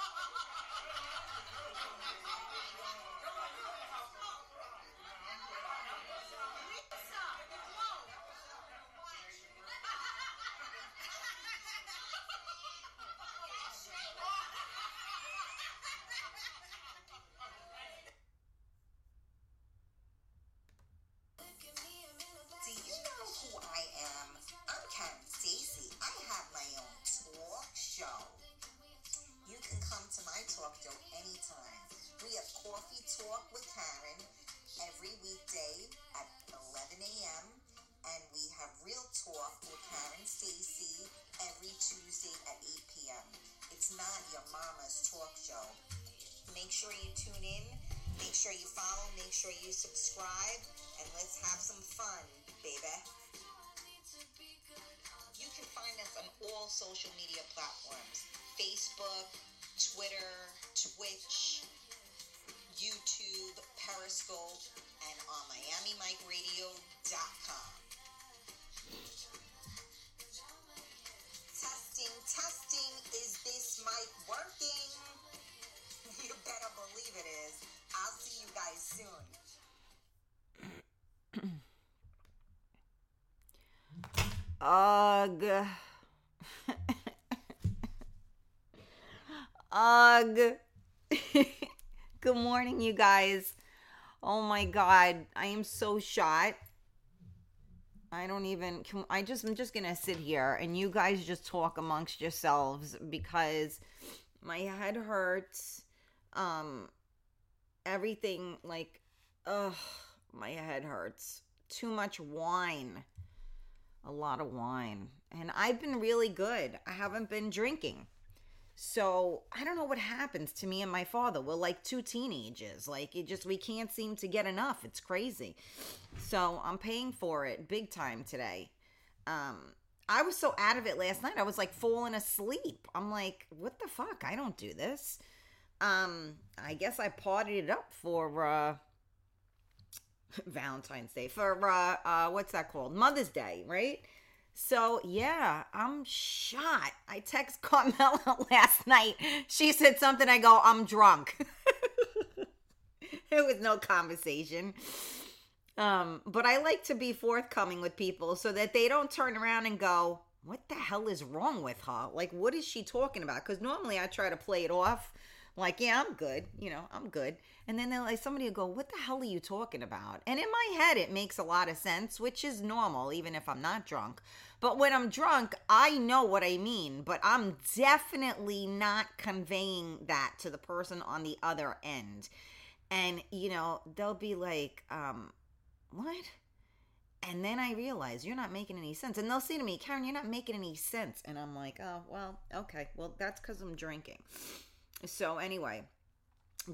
Oh, my God. Subscribe. And let's have some fun, baby. You can find us on all social media platforms Facebook, Twitter, Twitch, YouTube, Periscope, and on MiamiMikeRadio.com. Ugh. Ugh. Good morning, you guys. Oh my god, I am so shot. I don't even. Can, I just. I'm just gonna sit here and you guys just talk amongst yourselves because my head hurts. Um, everything like, ugh, my head hurts. Too much wine a lot of wine. And I've been really good. I haven't been drinking. So I don't know what happens to me and my father. We're like two teenagers. Like it just we can't seem to get enough. It's crazy. So I'm paying for it big time today. Um I was so out of it last night. I was like falling asleep. I'm like, what the fuck? I don't do this. Um, I guess I partied it up for uh Valentine's Day for uh, uh what's that called? Mother's Day, right? So yeah, I'm shot. I text Carmela last night. She said something. I go, I'm drunk. there was no conversation. Um, but I like to be forthcoming with people so that they don't turn around and go, "What the hell is wrong with her? Like, what is she talking about?" Because normally I try to play it off like, yeah, I'm good. You know, I'm good. And then they're like, somebody will go, what the hell are you talking about? And in my head, it makes a lot of sense, which is normal, even if I'm not drunk. But when I'm drunk, I know what I mean, but I'm definitely not conveying that to the person on the other end. And, you know, they'll be like, um, what? And then I realize you're not making any sense. And they'll say to me, Karen, you're not making any sense. And I'm like, oh, well, okay. Well, that's because I'm drinking. So, anyway,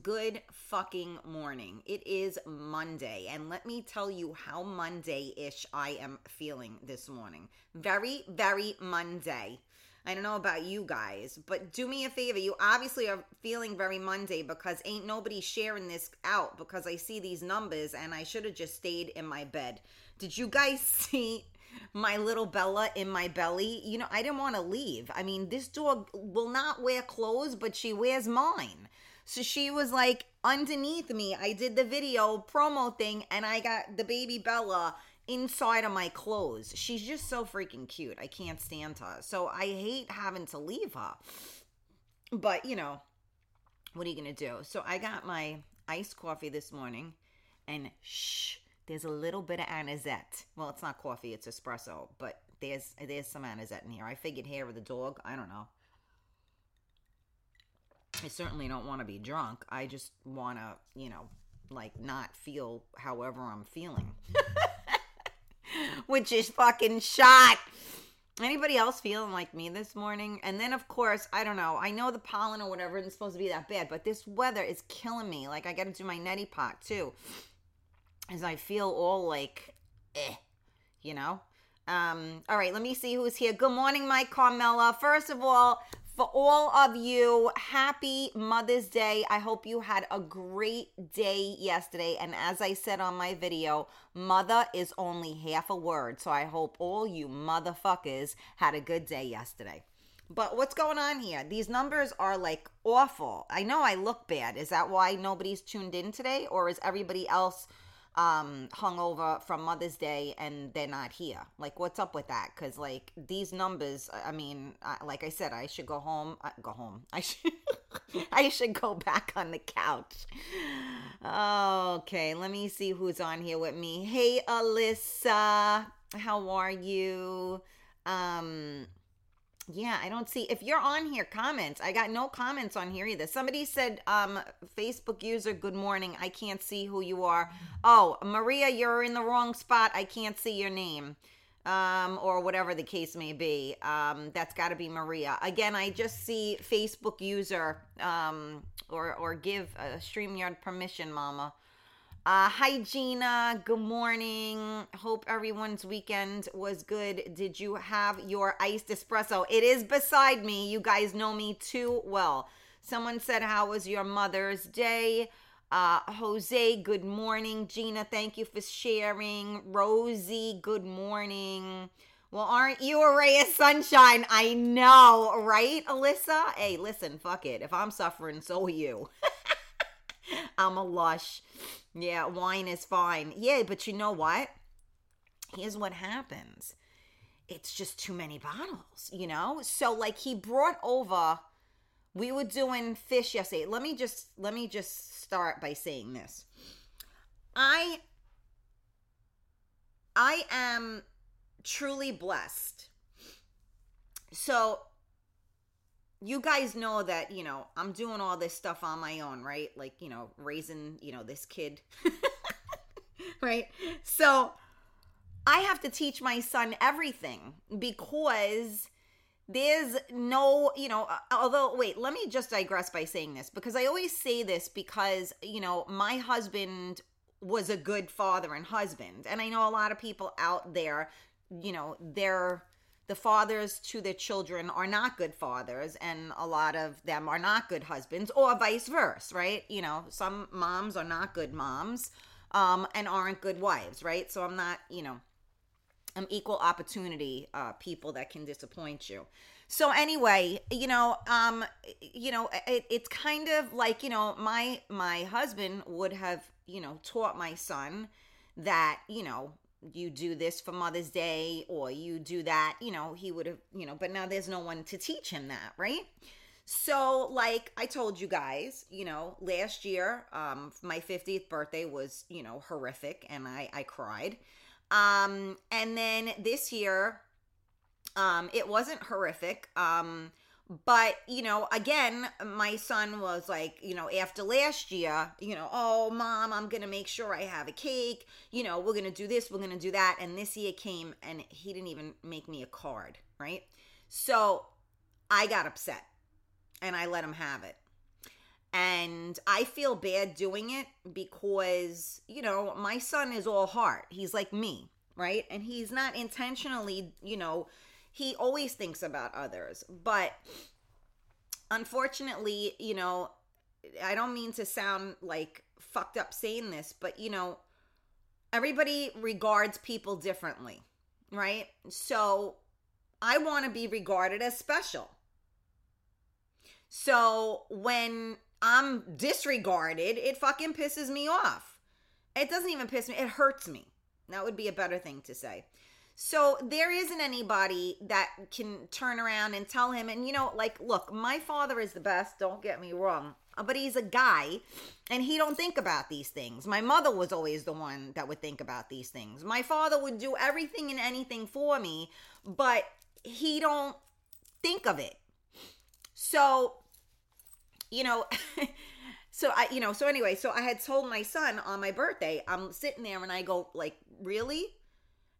good fucking morning. It is Monday, and let me tell you how Monday ish I am feeling this morning. Very, very Monday. I don't know about you guys, but do me a favor. You obviously are feeling very Monday because ain't nobody sharing this out because I see these numbers and I should have just stayed in my bed. Did you guys see my little Bella in my belly. You know, I didn't want to leave. I mean, this dog will not wear clothes, but she wears mine. So she was like underneath me. I did the video promo thing and I got the baby Bella inside of my clothes. She's just so freaking cute. I can't stand her. So I hate having to leave her. But, you know, what are you going to do? So I got my iced coffee this morning and shh there's a little bit of anisette. Well, it's not coffee, it's espresso, but there's there's some anisette in here. I figured hair of the dog. I don't know. I certainly don't want to be drunk. I just want to, you know, like not feel however I'm feeling. Which is fucking shot. Anybody else feeling like me this morning? And then, of course, I don't know. I know the pollen or whatever isn't supposed to be that bad, but this weather is killing me. Like, I got to do my neti pot too as I feel all like, eh, you know? Um, all right, let me see who's here. Good morning, Mike Carmela. First of all, for all of you, happy Mother's Day. I hope you had a great day yesterday. And as I said on my video, mother is only half a word. So I hope all you motherfuckers had a good day yesterday. But what's going on here? These numbers are like awful. I know I look bad. Is that why nobody's tuned in today? Or is everybody else um hungover from Mother's Day and they're not here. Like what's up with that? Cuz like these numbers, I mean, I, like I said, I should go home, uh, go home. I should I should go back on the couch. Okay, let me see who's on here with me. Hey Alyssa, how are you? Um Yeah, I don't see if you're on here comments. I got no comments on here either. Somebody said um Facebook user good morning. I can't see who you are. Oh, Maria, you're in the wrong spot. I can't see your name. Um or whatever the case may be. Um that's got to be Maria. Again, I just see Facebook user um or or give a StreamYard permission, mama. Uh, hi, Gina. Good morning. Hope everyone's weekend was good. Did you have your iced espresso? It is beside me. You guys know me too well. Someone said, How was your Mother's Day? Uh, Jose, good morning. Gina, thank you for sharing. Rosie, good morning. Well, aren't you a ray of sunshine? I know, right, Alyssa? Hey, listen, fuck it. If I'm suffering, so are you. I'm a lush. Yeah, wine is fine. Yeah, but you know what? Here's what happens. It's just too many bottles, you know? So like he brought over we were doing fish yesterday. Let me just let me just start by saying this. I I am truly blessed. So you guys know that you know i'm doing all this stuff on my own right? Like you know raising you know this kid right? So i have to teach my son everything because there's no you know although wait let me just digress by saying this because i always say this because you know my husband was a good father and husband. And i know a lot of people out there you know they're the fathers to their children are not good fathers and a lot of them are not good husbands or vice versa right? You know some moms are not good moms um, and aren't good wives right? So i'm not you know i'm equal opportunity uh, people that can disappoint you. So anyway you know um you know it, it's kind of like you know my my husband would have you know taught my son that you know you do this for Mother's Day or you do that, you know, he would have, you know, but now there's no one to teach him that, right? So, like I told you guys, you know, last year, um, my 50th birthday was, you know, horrific and I, I cried. Um, and then this year, um, it wasn't horrific. Um, but you know again my son was like you know after last year you know oh mom i'm gonna make sure i have a cake. You know we're gonna do this we're gonna do that. And this year came and he didn't even make me a card right? So i got upset and i let him have it. And i feel bad doing it because you know my son is all heart. He's like me right? And he's not intentionally you know he always thinks about others. But unfortunately, you know, I don't mean to sound like fucked up saying this, but you know, everybody regards people differently, right? So I want to be regarded as special. So when I'm disregarded, it fucking pisses me off. It doesn't even piss me, it hurts me. That would be a better thing to say. So there isn't anybody that can turn around and tell him. And, you know, like, look, my father is the best, don't get me wrong. Uh, but he's a guy and he don't think about these things. My mother was always the one that would think about these things. My father would do everything and anything for me, but he don't think of it. So, you know, so I, you know, so anyway, so I had told my son on my birthday, I'm sitting there and I go like, "Really?"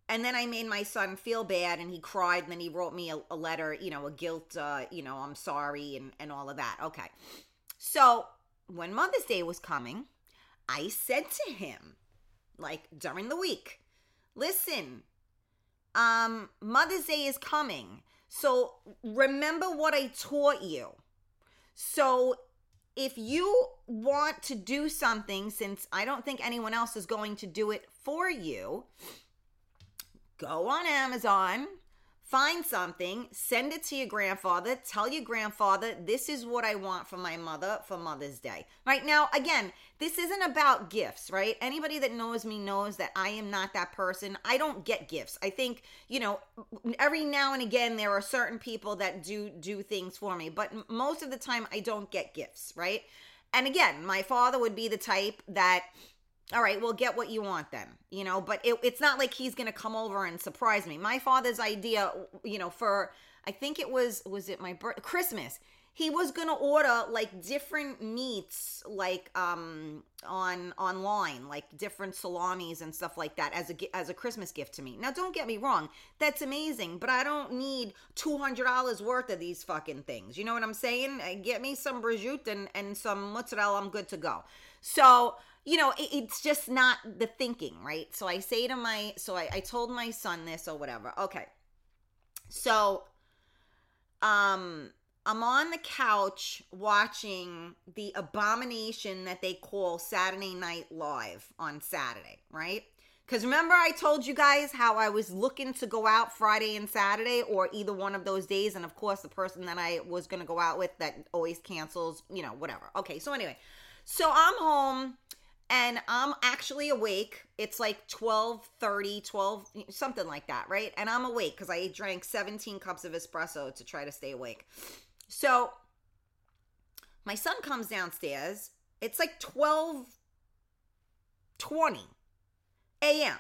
And then I made my son feel bad and he cried and then he wrote me a, a letter, you know, a guilt, uh, you know, I'm sorry and, and all of that. Okay. So when Mother's Day was coming, I said to him, like during the week, listen, um, Mother's Day is coming. So remember what I taught you. So if you want to do something, since I don't think anyone else is going to do it for you, go on Amazon, find something, send it to your grandfather, tell your grandfather, this is what I want for my mother for Mother's Day. Right now, again, this isn't about gifts, right? Anybody that knows me knows that I am not that person. I don't get gifts. I think, you know, every now and again there are certain people that do do things for me, but most of the time I don't get gifts, right? And again, my father would be the type that all right, well, get what you want then, you know, but it, it's not like he's going to come over and surprise me. My father's idea, you know, for I think it was was it my birth Christmas. He was gonna order like different meats, like um on online, like different salamis and stuff like that as a as a Christmas gift to me. Now, don't get me wrong, that's amazing, but I don't need two hundred dollars worth of these fucking things. You know what I'm saying? Uh, Get me some prosciutto and and some mozzarella. I'm good to go. So you know, it, it's just not the thinking, right? So I say to my, so I, I told my son this or whatever. Okay. So, um, I'm on the couch watching the abomination that they call Saturday Night Live on Saturday, right? Because remember, I told you guys how I was looking to go out Friday and Saturday or either one of those days. And of course, the person that I was going to go out with that always cancels, you know, whatever. Okay, so anyway, so I'm home and I'm actually awake. It's like 12 30, 12, something like that, right? And I'm awake because I drank 17 cups of espresso to try to stay awake. So my son comes downstairs. It's like 12 20 a.m.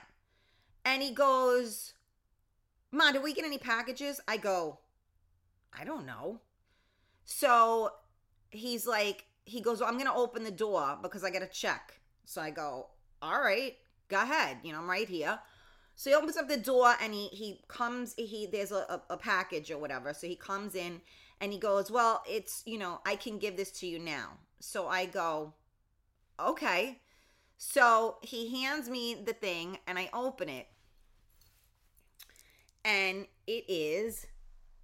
And he goes, Mom, did we get any packages? I go, I don't know. So he's like, he goes, well, I'm going to open the door because I got to check. So I go, all right, go ahead. You know, I'm right here. So he opens up the door and he he comes he there's a, a, a package or whatever. So he comes in and he goes, Well, it's you know, I can give this to you now. So I go, Okay. So he hands me the thing and I open it. And it is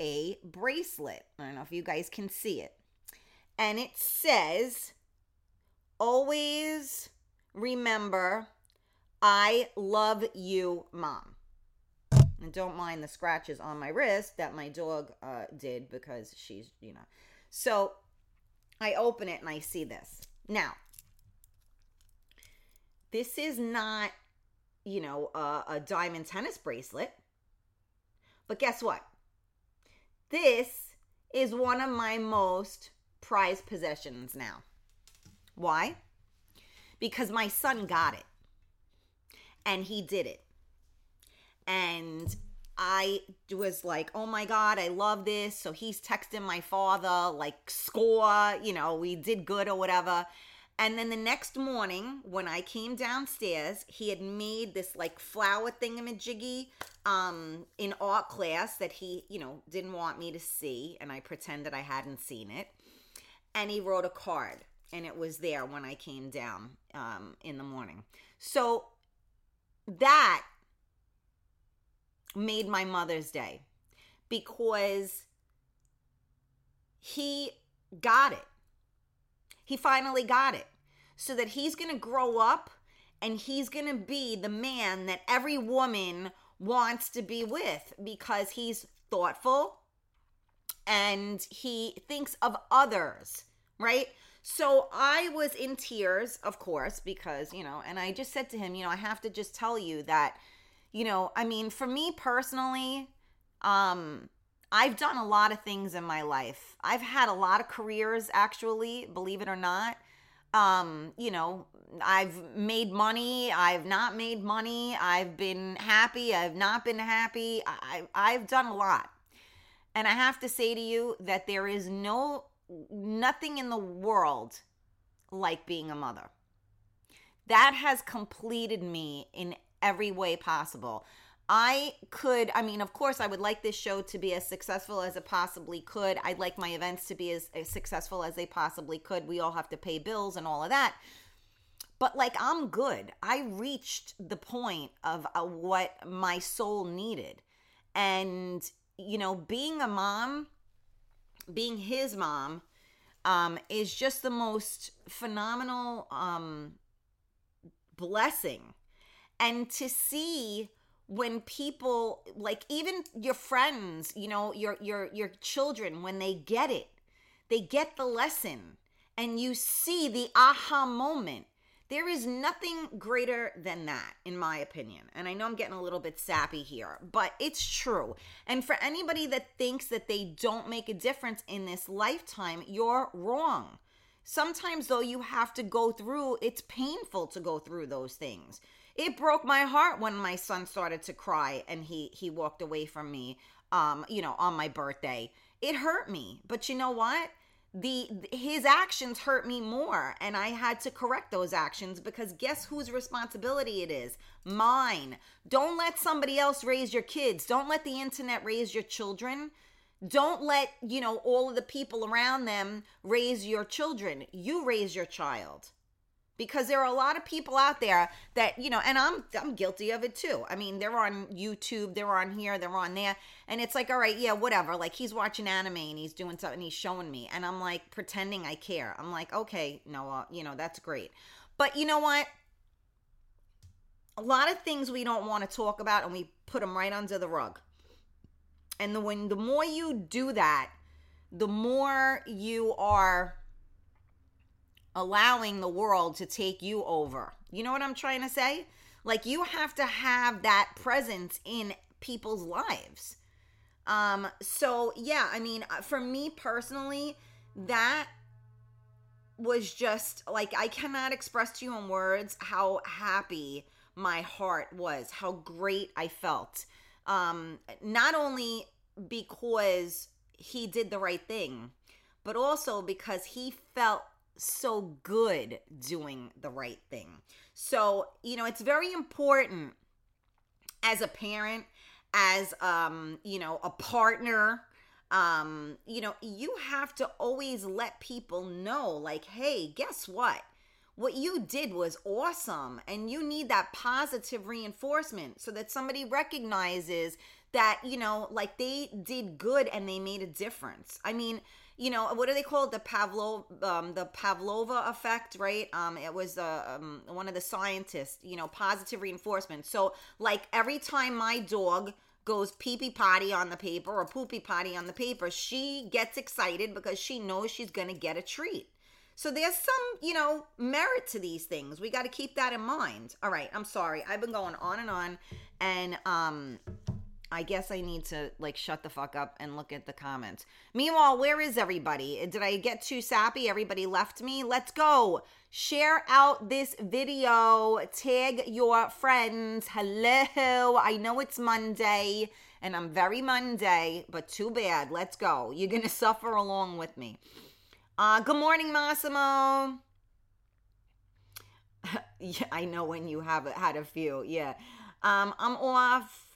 a bracelet. I don't know if you guys can see it. And it says, Always remember, I love you, mom. And don't mind the scratches on my wrist that my dog uh, did because she's, you know. So I open it and I see this. Now, this is not, you know, a, a diamond tennis bracelet. But guess what? This is one of my most prized possessions now. Why? Because my son got it and he did it. And I was like, oh my God, I love this. So he's texting my father, like, score, you know, we did good or whatever. And then the next morning, when I came downstairs, he had made this like flower thingamajiggy um, in art class that he, you know, didn't want me to see. And I pretended I hadn't seen it. And he wrote a card, and it was there when I came down um, in the morning. So that made my Mother's Day because he got it. He finally got it. So that he's going to grow up and he's going to be the man that every woman wants to be with because he's thoughtful and he thinks of others, right? So I was in tears, of course, because, you know, and I just said to him, you know, I have to just tell you that, you know, I mean, for me personally, um, I've done a lot of things in my life. I've had a lot of careers, actually, believe it or not. Um, you know, I've made money, I've not made money, I've been happy, I've not been happy. I, I've done a lot. And I have to say to you that there is no nothing in the world like being a mother. That has completed me in every way possible. I could, I mean, of course, I would like this show to be as successful as it possibly could. I'd like my events to be as, as successful as they possibly could. We all have to pay bills and all of that. But like, I'm good. I reached the point of uh, what my soul needed. And, you know, being a mom, being his mom, um, is just the most phenomenal um, blessing. And to see when people like even your friends you know your your your children when they get it they get the lesson and you see the aha moment there is nothing greater than that in my opinion and i know i'm getting a little bit sappy here but it's true and for anybody that thinks that they don't make a difference in this lifetime you're wrong sometimes though you have to go through it's painful to go through those things it broke my heart when my son started to cry and he he walked away from me um, you know, on my birthday. It hurt me. But you know what? The his actions hurt me more and I had to correct those actions because guess whose responsibility it is? Mine. Don't let somebody else raise your kids. Don't let the internet raise your children. Don't let, you know, all of the people around them raise your children. You raise your child because there are a lot of people out there that you know and i'm i'm guilty of it too. I mean they're on youtube they're on here they're on there and it's like all right yeah whatever like he's watching anime and he's doing something he's showing me and i'm like pretending i care. I'm like okay noah you know that's great. But you know what? A lot of things we don't want to talk about and we put them right under the rug. And the when the more you do that the more you are allowing the world to take you over. You know what I'm trying to say? Like you have to have that presence in people's lives. Um so yeah, I mean uh, for me personally that was just like I cannot express to you in words how happy my heart was, how great I felt. Um not only because he did the right thing, but also because he felt so good doing the right thing. So, you know, it's very important as a parent, as um, you know, a partner, um, you know, you have to always let people know like, "Hey, guess what? What you did was awesome." And you need that positive reinforcement so that somebody recognizes that, you know, like they did good and they made a difference. I mean, you know what do they call it the pavlov um, the pavlova effect right um, it was uh, um, one of the scientists you know positive reinforcement so like every time my dog goes pee pee potty on the paper or poopy potty on the paper she gets excited because she knows she's gonna get a treat so there's some, you know, merit to these things. We got to keep that in mind. All right, I'm sorry. I've been going on and on and um I guess I need to like shut the fuck up and look at the comments. Meanwhile, where is everybody? Did I get too sappy? Everybody left me? Let's go. Share out this video. Tag your friends. Hello. I know it's Monday and I'm very Monday, but too bad. Let's go. You're going to suffer along with me. Uh, good morning, Massimo. yeah, I know when you have had a few. Yeah. Um, I'm off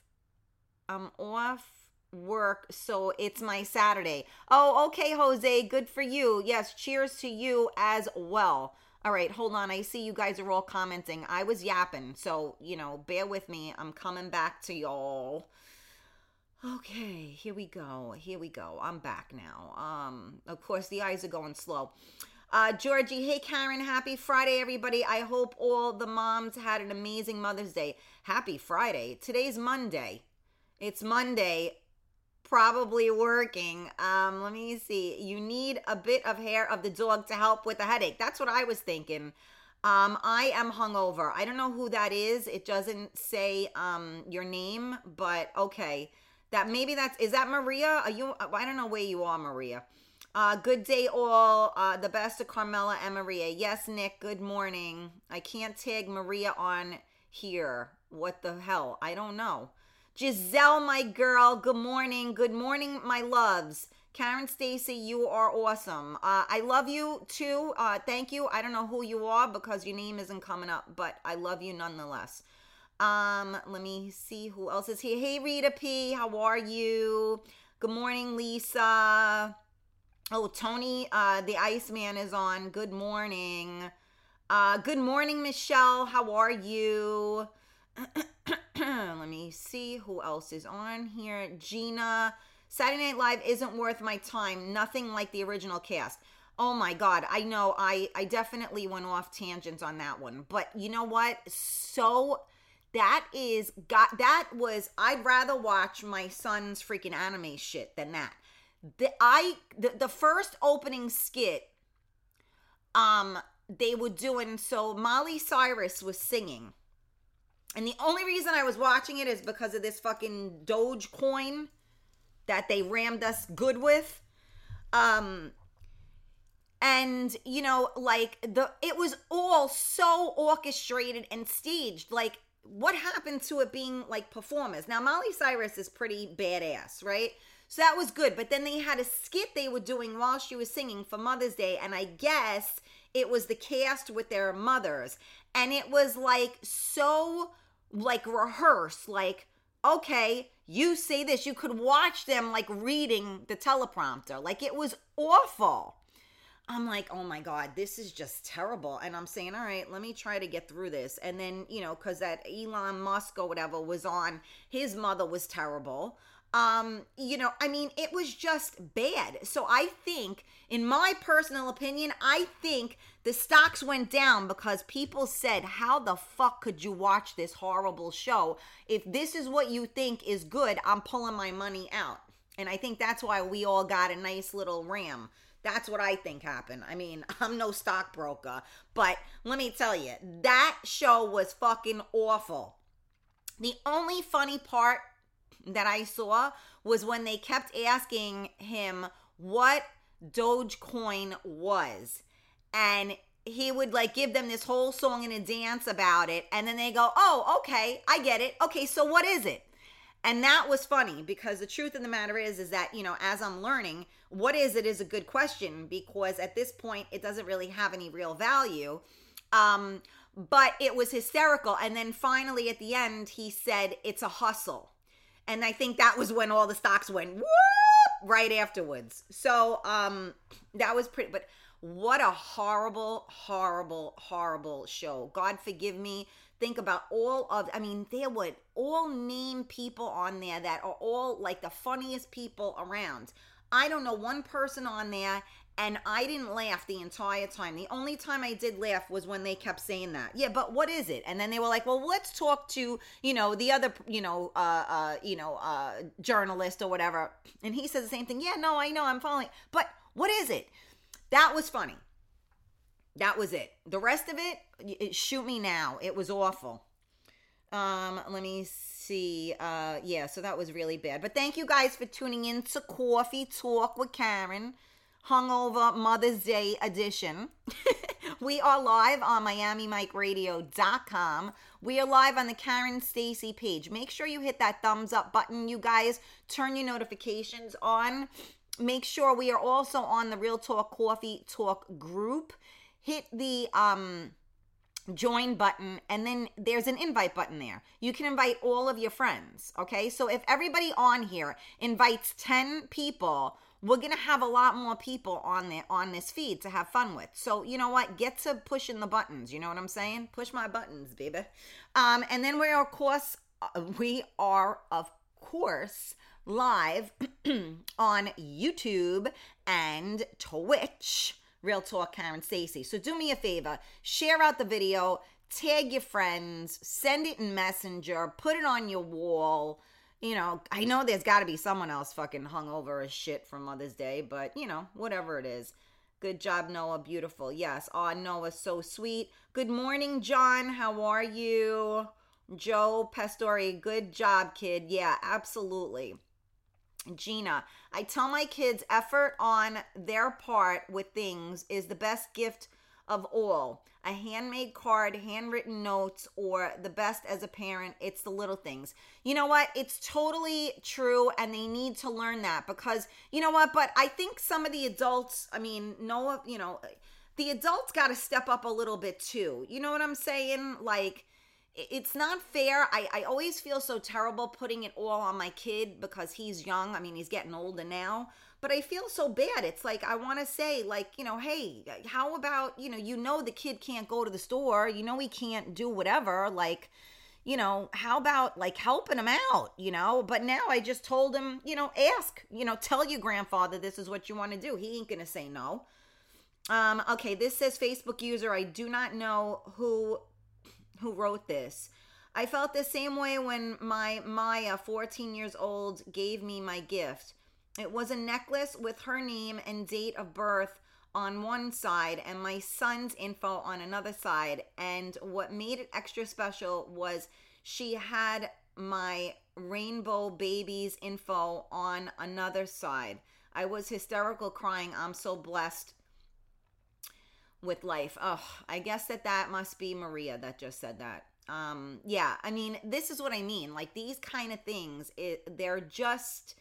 I'm off work, so it's my Saturday. Oh, okay, Jose, good for you. Yes, cheers to you as well. All right, hold on. I see you guys are all commenting. I was yapping, so, you know, bear with me. I'm coming back to y'all. Okay, here we go. Here we go. I'm back now. Um, of course, the eyes are going slow. Uh, Georgie, hey Karen, happy Friday, everybody. I hope all the moms had an amazing Mother's Day. Happy Friday. Today's Monday. It's Monday, probably working. Um, let me see. You need a bit of hair of the dog to help with the headache. That's what I was thinking. Um, I am hungover. I don't know who that is. It doesn't say um your name, but okay. That maybe that's is that Maria? Are you I don't know where you are, Maria. Uh, good day, all. Uh, the best of Carmela and Maria. Yes, Nick. Good morning. I can't tag Maria on here. What the hell? I don't know. Giselle, my girl, good morning. Good morning, my loves. Karen Stacy, you are awesome. Uh, I love you too. Uh, thank you. I don't know who you are because your name isn't coming up, but I love you nonetheless. Um, let me see who else is here. Hey, Rita P, how are you? Good morning, Lisa. Oh, Tony, uh, the Iceman is on. Good morning. Uh, good morning, Michelle. How are you? Let me see who else is on here. Gina. Saturday Night Live isn't worth my time. Nothing like the original cast. Oh my god, I know I I definitely went off tangents on that one. But you know what? So that is got that was I'd rather watch my son's freaking anime shit than that. The I the, the first opening skit um they were doing so Miley Cyrus was singing and the only reason I was watching it is because of this fucking Dogecoin that they rammed us good with. Um and you know like the it was all so orchestrated and staged. Like what happened to it being like performers? Now miley cyrus is pretty badass right? So that was good. But then they had a skit they were doing while she was singing for mother's day and i guess it was the cast with their mothers. And it was like so like rehearse, like okay you say this you could watch them like reading the teleprompter like it was awful I'm like, oh my God, this is just terrible. And I'm saying, all right, let me try to get through this. And then, you know, because that Elon Musk or whatever was on, his mother was terrible. Um, you know, I mean, it was just bad. So I think, in my personal opinion, I think the stocks went down because people said, how the fuck could you watch this horrible show? If this is what you think is good, I'm pulling my money out. And I think that's why we all got a nice little ram that's what I think happened. I mean, I'm no stockbroker, but let me tell you, that show was fucking awful. The only funny part that I saw was when they kept asking him what Dogecoin was. And he would like give them this whole song and a dance about it. And then they go, oh, okay, I get it. Okay, so what is it? And that was funny because the truth of the matter is, is that, you know, as I'm learning, what is it is a good question because at this point it doesn't really have any real value. Um, but it was hysterical. And then finally at the end, he said, it's a hustle. And I think that was when all the stocks went whoop right afterwards. So um, that was pretty, but what a horrible, horrible, horrible show. God forgive me. Think about all of, I mean, there were all name people on there that are all like the funniest people around. I don't know one person on there and I didn't laugh the entire time. The only time I did laugh was when they kept saying that. Yeah, but what is it? And then they were like, "Well, let's talk to you know the other you know uh uh you know uh journalist or whatever." And he says the same thing. Yeah, no, I know, I'm following. But what is it? That was funny. That was it. The rest of it, it shoot me now. It was awful. Um, let me see. Uh, yeah, so that was really bad. But thank you guys for tuning in to Coffee Talk with Karen, Hungover Mother's Day edition. we are live on MiamiMikeRadio.com. We are live on the Karen Stacy page. Make sure you hit that thumbs up button, you guys. Turn your notifications on. Make sure we are also on the Real Talk Coffee Talk group. Hit the um join button and then there's an invite button there. You can invite all of your friends, okay? So if everybody on here invites 10 people, we're going to have a lot more people on there on this feed to have fun with. So, you know what? Get to pushing the buttons, you know what I'm saying? Push my buttons, baby. Um and then we are of course uh, we are of course live on YouTube and Twitch Real Talk Karen Stacy. So do me a favor, share out the video, tag your friends, send it in Messenger, put it on your wall. You know, I know there's got to be someone else fucking hung over as shit from Mother's Day, but you know, whatever it is. Good job, Noah. Beautiful. Yes. Oh, Noah, so sweet. Good morning, John. How are you? Joe Pastori, good job, kid. Yeah, absolutely. Gina, I tell my kids effort on their part with things is the best gift of all. A handmade card, handwritten notes, or the best as a parent, it's the little things. You know what? It's totally true, and they need to learn that because, you know what? But I think some of the adults, I mean, no, you know, the adults got to step up a little bit too. You know what I'm saying? Like, it's not fair. I, I always feel so terrible putting it all on my kid because he's young. I mean, he's getting older now, but I feel so bad. It's like I want to say, like, you know, hey, how about, you know, you know, the kid can't go to the store, you know, he can't do whatever. Like, you know, how about like helping him out, you know? But now I just told him, you know, ask, you know, tell your grandfather this is what you want to do. He ain't going to say no. Um, okay, this says Facebook user. I do not know who who wrote this. I felt the same way when my Maya, 14 years old, gave me my gift. It was a necklace with her name and date of birth on one side and my son's info on another side. And what made it extra special was she had my rainbow baby's info on another side. I was hysterical crying. I'm so blessed with life. Oh, I guess that that must be Maria that just said that. Um, yeah, I mean, this is what I mean. Like these kind of things, it, they're just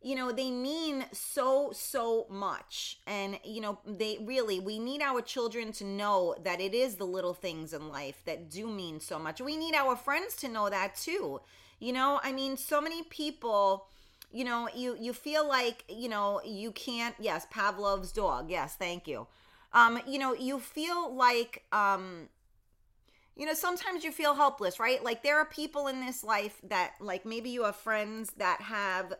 you know they mean so so much. And you know they really we need our children to know that it is the little things in life that do mean so much. We need our friends to know that too. You know i mean so many people you know you you feel like you know you can't yes pavlov's dog. Yes thank you. Um you know you feel like um you know sometimes you feel helpless right? Like there are people in this life that like maybe you have friends that have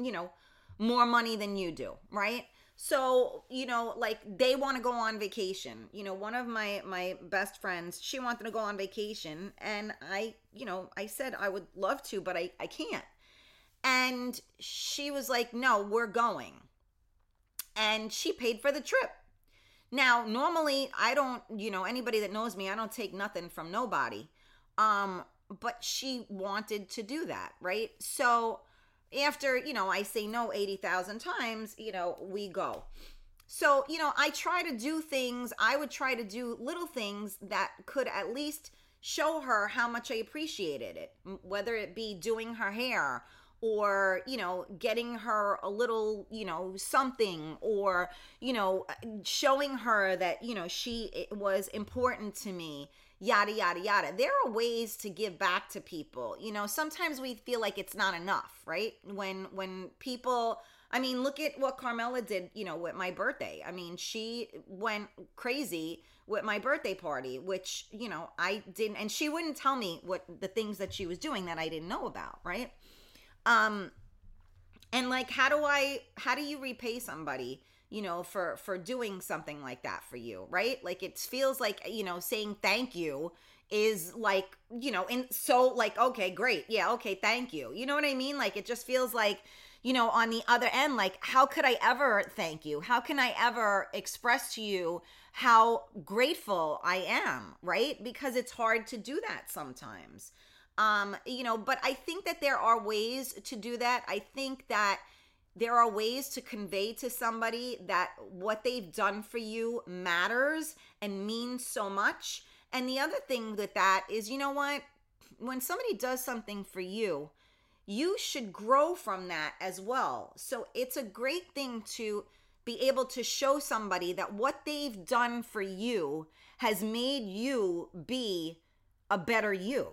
you know more money than you do right so you know like they want to go on vacation you know one of my my best friends she wanted to go on vacation and i you know i said i would love to but i i can't and she was like, no, we're going. And she paid for the trip. Now, normally I don't, you know, anybody that knows me, I don't take nothing from nobody. Um, but she wanted to do that, right? So after, you know, I say no 80,000 times, you know, we go. So, you know, I try to do things, I would try to do little things that could at least show her how much I appreciated it, whether it be doing her hair or you know getting her a little you know something or you know uh, showing her that you know she was important to me yada yada yada there are ways to give back to people you know sometimes we feel like it's not enough right when when people I mean, look at what Carmela did, you know, with my birthday. I mean, she went crazy with my birthday party, which, you know, I didn't, and she wouldn't tell me what the things that she was doing that I didn't know about, right? Um, and like, how do I, how do you repay somebody? You know for for doing something like that for you right? Like it feels like you know saying thank you is like you know and so like okay great. Yeah okay thank you. You know what i mean? Like it just feels like you know on the other end like how could i ever thank you? How can i ever express to you how grateful i am right? Because it's hard to do that sometimes. Um, you know, but I think that there are ways to do that. I think that there are ways to convey to somebody that what they've done for you matters and means so much. And the other thing with that is, you know what? When somebody does something for you, you should grow from that as well. So it's a great thing to be able to show somebody that what they've done for you has made you be a better you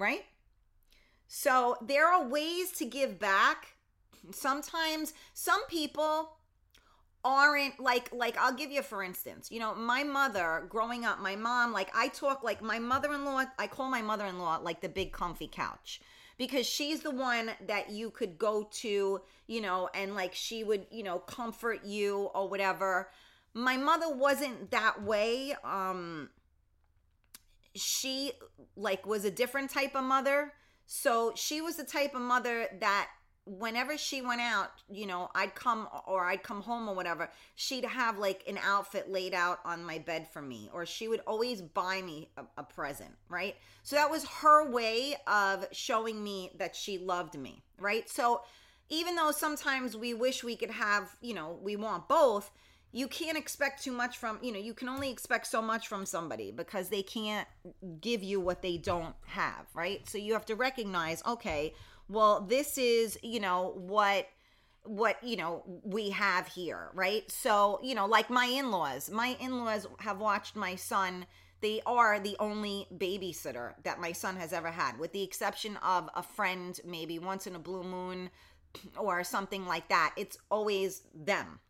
right? So there are ways to give back. Sometimes some people aren't like like I'll give you for instance. You know, my mother growing up, my mom like I talk like my mother-in-law, I call my mother-in-law like the big comfy couch because she's the one that you could go to, you know, and like she would, you know, comfort you or whatever. My mother wasn't that way. Um she like was a different type of mother. So she was the type of mother that whenever she went out, you know, I'd come or I'd come home or whatever, she'd have like an outfit laid out on my bed for me, or she would always buy me a, a, present, right? So that was her way of showing me that she loved me, right? So even though sometimes we wish we could have, you know, we want both, you can't expect too much from you know you can only expect so much from somebody because they can't give you what they don't have right so you have to recognize okay well this is you know what what you know we have here right? So you know like my in-laws my in-laws have watched my son. They are the only babysitter that my son has ever had with the exception of a friend maybe once in a blue moon or something like that. It's always them.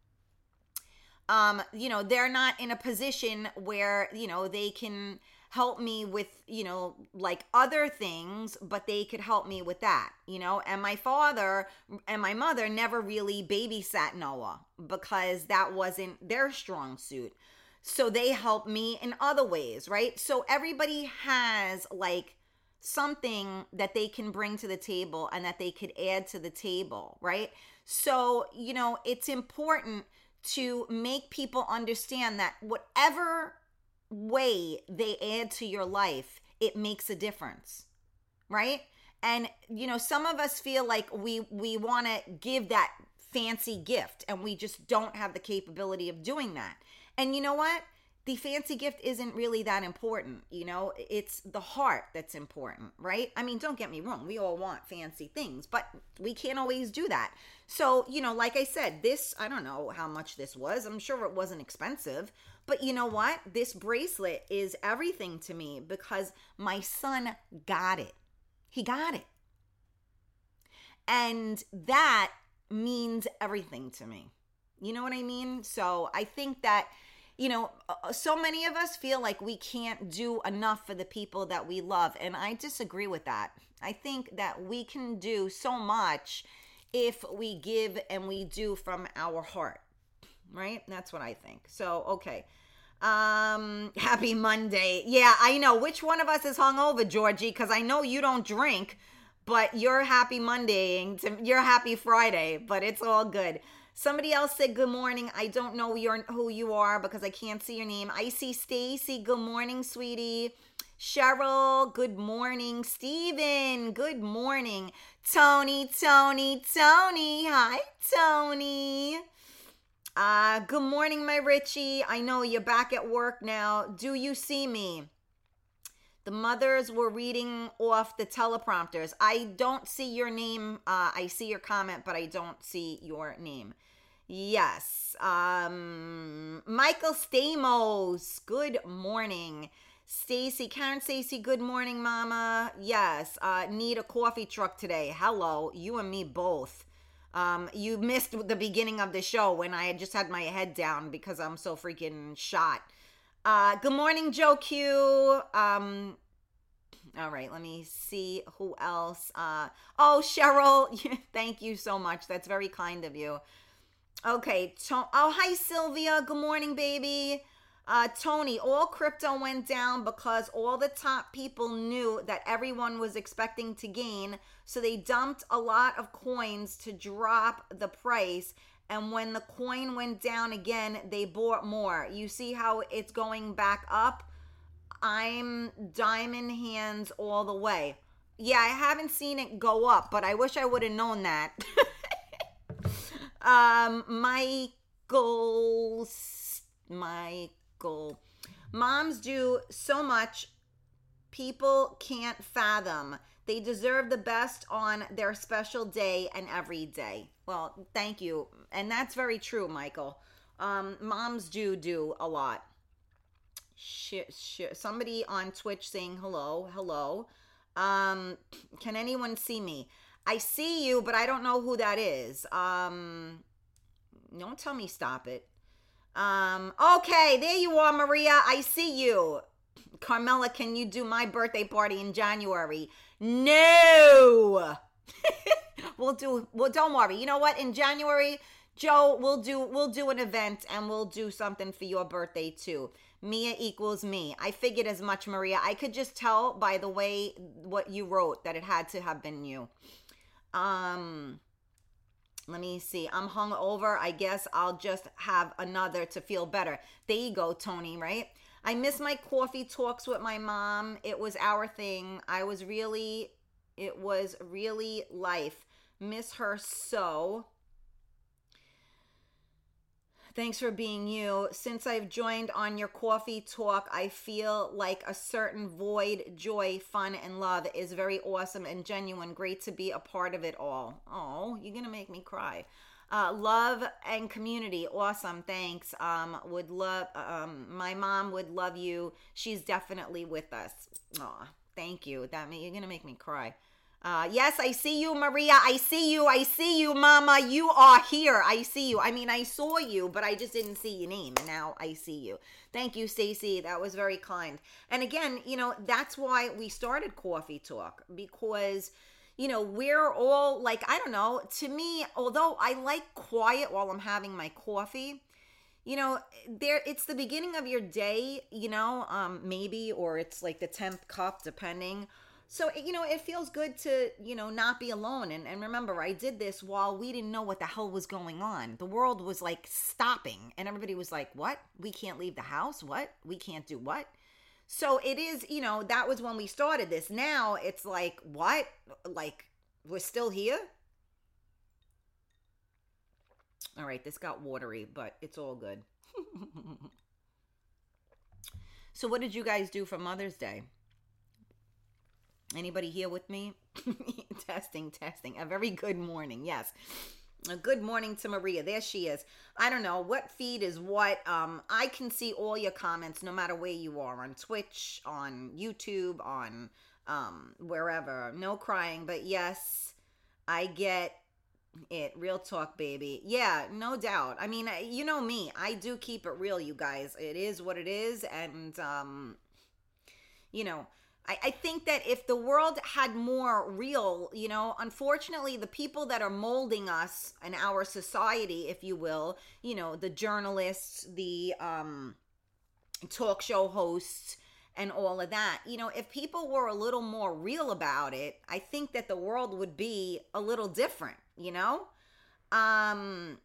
Um, you know, they're not in a position where, you know, they can help me with, you know, like other things, but they could help me with that, you know? And my father and my mother never really babysat Noah because that wasn't their strong suit. So they helped me in other ways, right? So everybody has like something that they can bring to the table and that they could add to the table, right? So, you know, it's important to make people understand that whatever way they add to your life, it makes a difference. Right? And you know, some of us feel like we we want to give that fancy gift and we just don't have the capability of doing that. And you know what? The fancy gift isn't really that important. You know, it's the heart that's important, right? I mean, don't get me wrong. We all want fancy things, but we can't always do that. So, you know, like I said, this, I don't know how much this was. I'm sure it wasn't expensive. But you know what? This bracelet is everything to me because my son got it. He got it. And that means everything to me. You know what I mean? So I think that, you know, uh, uh, so many of us feel like we can't do enough for the people that we love. And I disagree with that. I think that we can do so much if we give and we do from our heart. Right? That's what I think. So, okay. Um, happy Monday. Yeah, I know. Which one of us is hungover, Georgie? Because I know you don't drink but you're happy Monday, you're happy Friday, but it's all good. Somebody else said good morning. I don't know your who you are because I can't see your name. I see Stacy. Good morning, sweetie. Cheryl, good morning. Steven, good morning. Tony, Tony, Tony. Hi, Tony. Uh, good morning, my Richie. I know you're back at work now. Do you see me? The mothers were reading off the teleprompters. I don't see your name. Uh, I see your comment, but I don't see your name. Yes. Um, Michael Stamos. Good morning. Stacy, Karen Stacy, good morning, Mama. Yes, uh, need a coffee truck today. Hello, you and me both. Um, you missed the beginning of the show when I had just had my head down because I'm so freaking shot. Uh, good morning, Joe Q. Um, all right, let me see who else. Uh, oh, Cheryl, thank you so much. That's very kind of you. Okay, to- oh, hi, Sylvia. Good morning, baby. Uh, Tony, all crypto went down because all the top people knew that everyone was expecting to gain. So they dumped a lot of coins to drop the price and when the coin went down again, they bought more. You see how it's going back up? I'm diamond hands all the way. Yeah, I haven't seen it go up, but I wish I would have known that. um, Michael, Michael, moms do so much people can't fathom. They deserve the best on their special day and every day. Well, thank you. And that's very true, Michael. Um, moms do do a lot. Sh- sh- somebody on Twitch saying hello, hello. Um, can anyone see me? I see you, but I don't know who that is. Um, don't tell me stop it. Um, okay, there you are, Maria. I see you. Carmela, can you do my birthday party in January? No. we'll do well don't worry. You know what? In January, Joe, we'll do we'll do an event and we'll do something for your birthday too. Mia equals me. I figured as much, Maria. I could just tell by the way what you wrote that it had to have been you. Um let me see. I'm hung over. I guess I'll just have another to feel better. There you go, Tony, right? I miss my coffee talks with my mom. It was our thing. I was really, it was really life. Miss her so. Thanks for being you. Since I've joined on your coffee talk, I feel like a certain void, joy, fun, and love is very awesome and genuine. Great to be a part of it all. Oh, you're going to make me cry. Uh, love and community. Awesome. Thanks. Um, would love, um, my mom would love you. She's definitely with us. Aw, thank you. That you're going to make me cry. Uh, yes, I see you, Maria. I see you. I see you, Mama. You are here. I see you. I mean, I saw you, but I just didn't see your name. And now I see you. Thank you, Stacy. That was very kind. And again, you know, that's why we started Coffee Talk because you know, we're all like, I don't know, to me, although I like quiet while I'm having my coffee, you know, there it's the beginning of your day, you know, um maybe or it's like the 10th cup depending. So, you know, it feels good to, you know, not be alone. And, and remember, I did this while we didn't know what the hell was going on. The world was like stopping, and everybody was like, What? We can't leave the house? What? We can't do what? So it is, you know, that was when we started this. Now it's like, what? Like, we're still here? All right, this got watery, but it's all good. So, what did you guys do for Mother's Day? Anybody here with me? testing, testing. A very good morning. Yes. A good morning to Maria. There she is. I don't know what feed is what. Um, I can see all your comments no matter where you are on Twitch, on YouTube, on um, wherever. No crying, but yes, I get it. Real talk, baby. Yeah, no doubt. I mean, you know me. I do keep it real, you guys. It is what it is, and um, you know. I, I think that if the world had more real, you know, unfortunately, the people that are molding us and our society, if you will, you know, the journalists, the um, talk show hosts, and all of that. You know, if people were a little more real about it, I think that the world would be a little different, you know? Um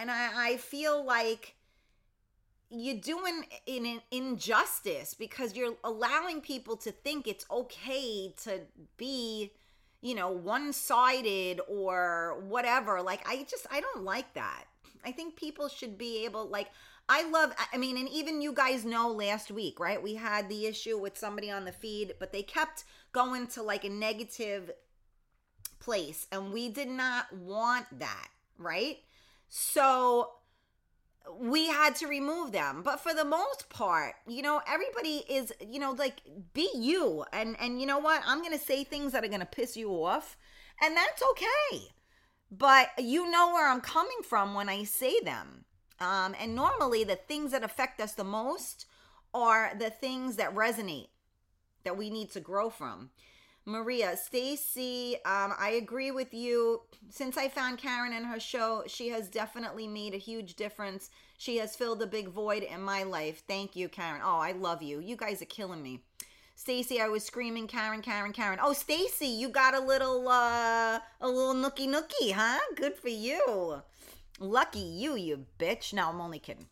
and I, I feel like you're doing an injustice because you're allowing people to think it's okay to be you know one-sided or whatever like i just i don't like that i think people should be able like I love, I mean, and even you guys know last week, right? We had the issue with somebody on the feed, but they kept going to like a negative place, and we did not want that, right? So we had to remove them. But for the most part you know everybody is you know like be you. And and you know what? I'm gonna say things that are gonna piss you off and that's okay. But you know where i'm coming from when i say them. Um, and normally, the things that affect us the most are the things that resonate that we need to grow from. Maria, Stacy, um, I agree with you. Since I found Karen in her show, she has definitely made a huge difference. She has filled a big void in my life. Thank you, Karen. Oh, I love you. You guys are killing me. Stacy, I was screaming Karen, Karen, Karen. Oh, Stacy, you got a little uh a little nookie nookie, huh? Good for you. Lucky you, you bitch. No, I'm only kidding.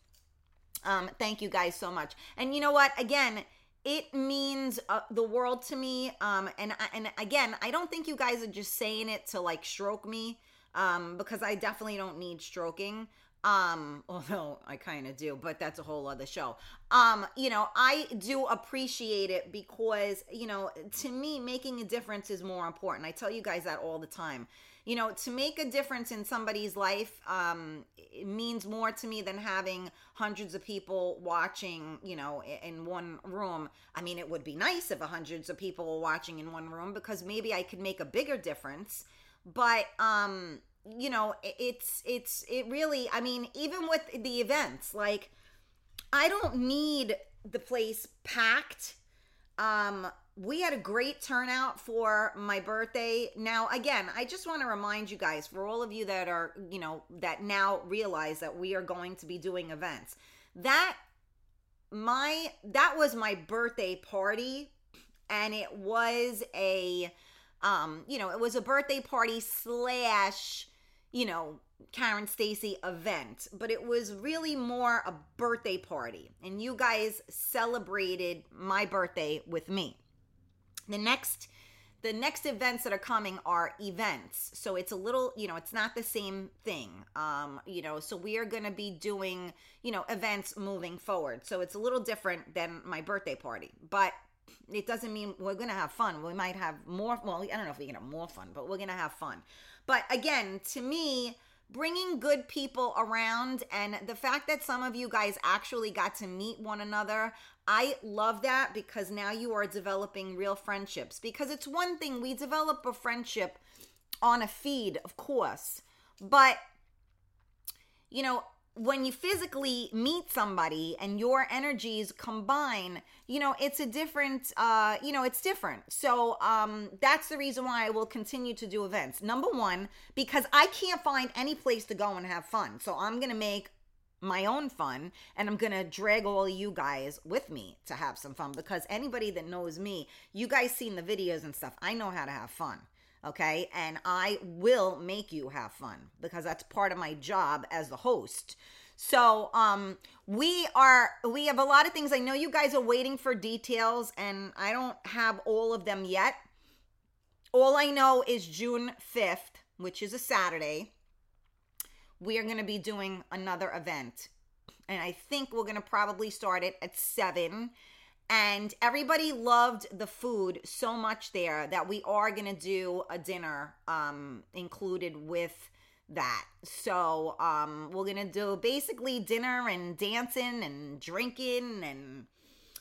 Um, thank you guys so much. And you know what? Again, it means uh, the world to me. Um, and and again, I don't think you guys are just saying it to like stroke me. Um, because I definitely don't need stroking. Um, although I kind of do, but that's a whole other show. Um, you know, I do appreciate it because, you know, to me, making a difference is more important. I tell you guys that all the time you know to make a difference in somebody's life um means more to me than having hundreds of people watching you know in one room. I mean it would be nice if hundreds of people were watching in one room because maybe i could make a bigger difference. But um you know it's it's it really i mean even with the events like i don't need the place packed um we had a great turnout for my birthday. Now, again, I just want to remind you guys, for all of you that are, you know, that now realize that we are going to be doing events, that my that was my birthday party and it was a um you know it was a birthday party slash you know karen stacy event but it was really more a birthday party and you guys celebrated my birthday with me the next the next events that are coming are events. So it's a little you know it's not the same thing. Um you know so we are going to be doing you know events moving forward. So it's a little different than my birthday party but it doesn't mean we're going to have fun. We might have more well i don't know if we're going to have more fun but we're going to have fun. But again to me bringing good people around and the fact that some of you guys actually got to meet one another I love that because now you are developing real friendships. Because it's one thing we develop a friendship on a feed, of course, but you know, when you physically meet somebody and your energies combine you know it's a different uh you know it's different so um that's the reason why i will continue to do events number one because i can't find any place to go and have fun so i'm gonna make my own fun and I'm to drag all you guys with me to have some fun because anybody that knows me, you guys seen the videos and stuff. I know how to have fun. Okay? And I will make you have fun because that's part of my job as the host. So, um we are we have a lot of things. I know you guys are waiting for details and I don't have all of them yet. All I know is June 5th, which is a Saturday we are going to be doing another event. and I think we're gonna probably start it at seven. And everybody loved the food so much there that we are gonna do a dinner um, included with that. So um, we're gonna do basically dinner and dancing and drinking and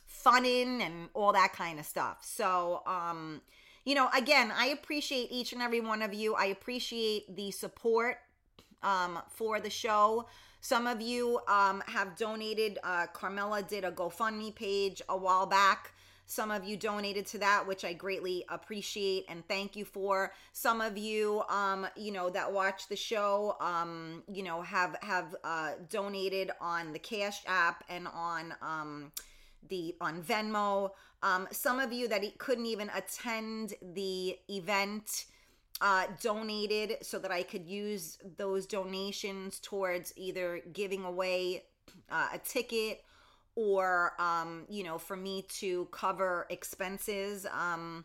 funning and all that kind of stuff. So um, you know, again, I appreciate each and every one of you. I appreciate the support um, for the show. Some of you um, have donated. Uh, Carmela did a GoFundMe page a while back. Some of you donated to that, which I greatly appreciate and thank you for. Some of you, um, you know, that watch the show, um, you know, have have uh, donated on the Cash App and on um, the on Venmo. Um, some of you that couldn't even attend the event uh, donated so that I could use those donations towards either giving away uh, a ticket or, um, you know, for me to cover expenses. Um,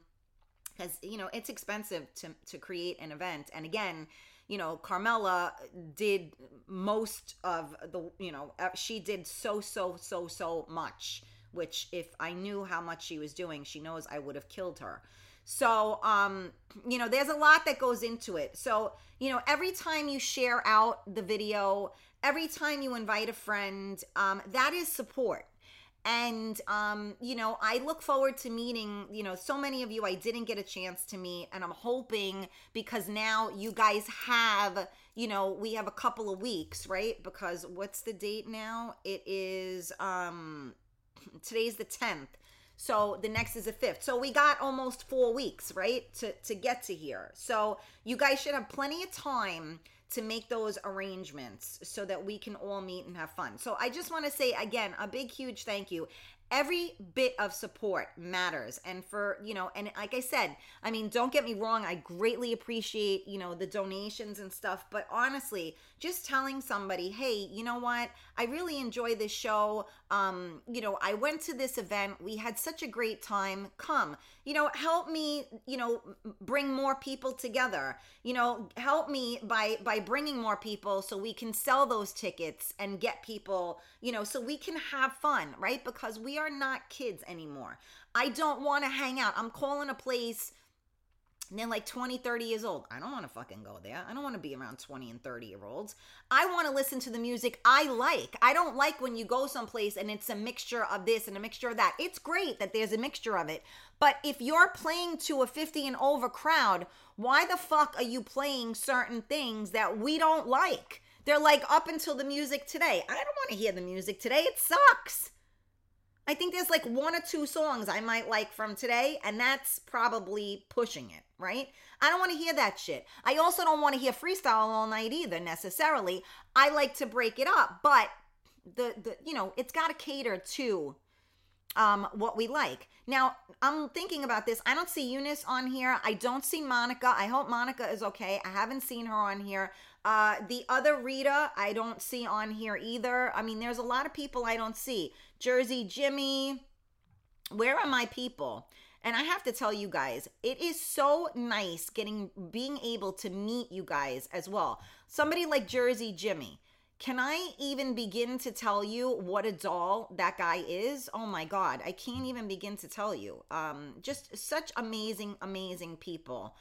because you know it's expensive to to create an event and again you know carmela did most of the you know uh, she did so so so so much which if I knew how much she was doing, she knows I would have killed her. So, um, you know, there's a lot that goes into it. So, you know, every time you share out the video, every time you invite a friend, um, that is support. And, um, you know, I look forward to meeting, you know, so many of you I didn't get a chance to meet. And I'm hoping because now you guys have, you know, we have a couple of weeks, right? Because what's the date now? It is, um, today's the 10th so the next is the 5th so we got almost four weeks right to to get to here. So you guys should have plenty of time to make those arrangements so that we can all meet and have fun. So i just want to say again a big huge thank you. Every bit of support matters. And for you know and like i said i mean don't get me wrong i greatly appreciate you know the donations and stuff but honestly just telling somebody hey you know what? I really enjoy this show. Um you know i went to this event. We had such a great time. Come you know help me you know bring more people together. You know help me by by bringing more people so we can sell those tickets and get people you know so we can have fun right? Because we are not kids anymore. I don't want to hang out. I'm calling a place and they're like 20, 30 years old. I don't want to fucking go there. I don't want to be around 20 and 30 year olds. I want to listen to the music I like. I don't like when you go someplace and it's a mixture of this and a mixture of that. It's great that there's a mixture of it. But if you're playing to a 50 and over crowd, why the fuck are you playing certain things that we don't like? They're like up until the music today. I don't want to hear the music today. It sucks. I think there's like one or two songs I might like from today, and that's probably pushing it, right? I don't want to hear that shit. I also don't want to hear freestyle all night either necessarily. I like to break it up, but the the you know, it's got to cater to um what we like. Now, I'm thinking about this. I don't see Eunice on here. I don't see Monica. I hope Monica is okay. I haven't seen her on here. Uh, the other Rita, I don't see on here either. I mean, there's a lot of people I don't see. Jersey Jimmy, where are my people? And I have to tell you guys, it is so nice getting being able to meet you guys as well. Somebody like Jersey Jimmy. Can I even begin to tell you what a doll that guy is? Oh my god, I can't even begin to tell you. Um just such amazing amazing people.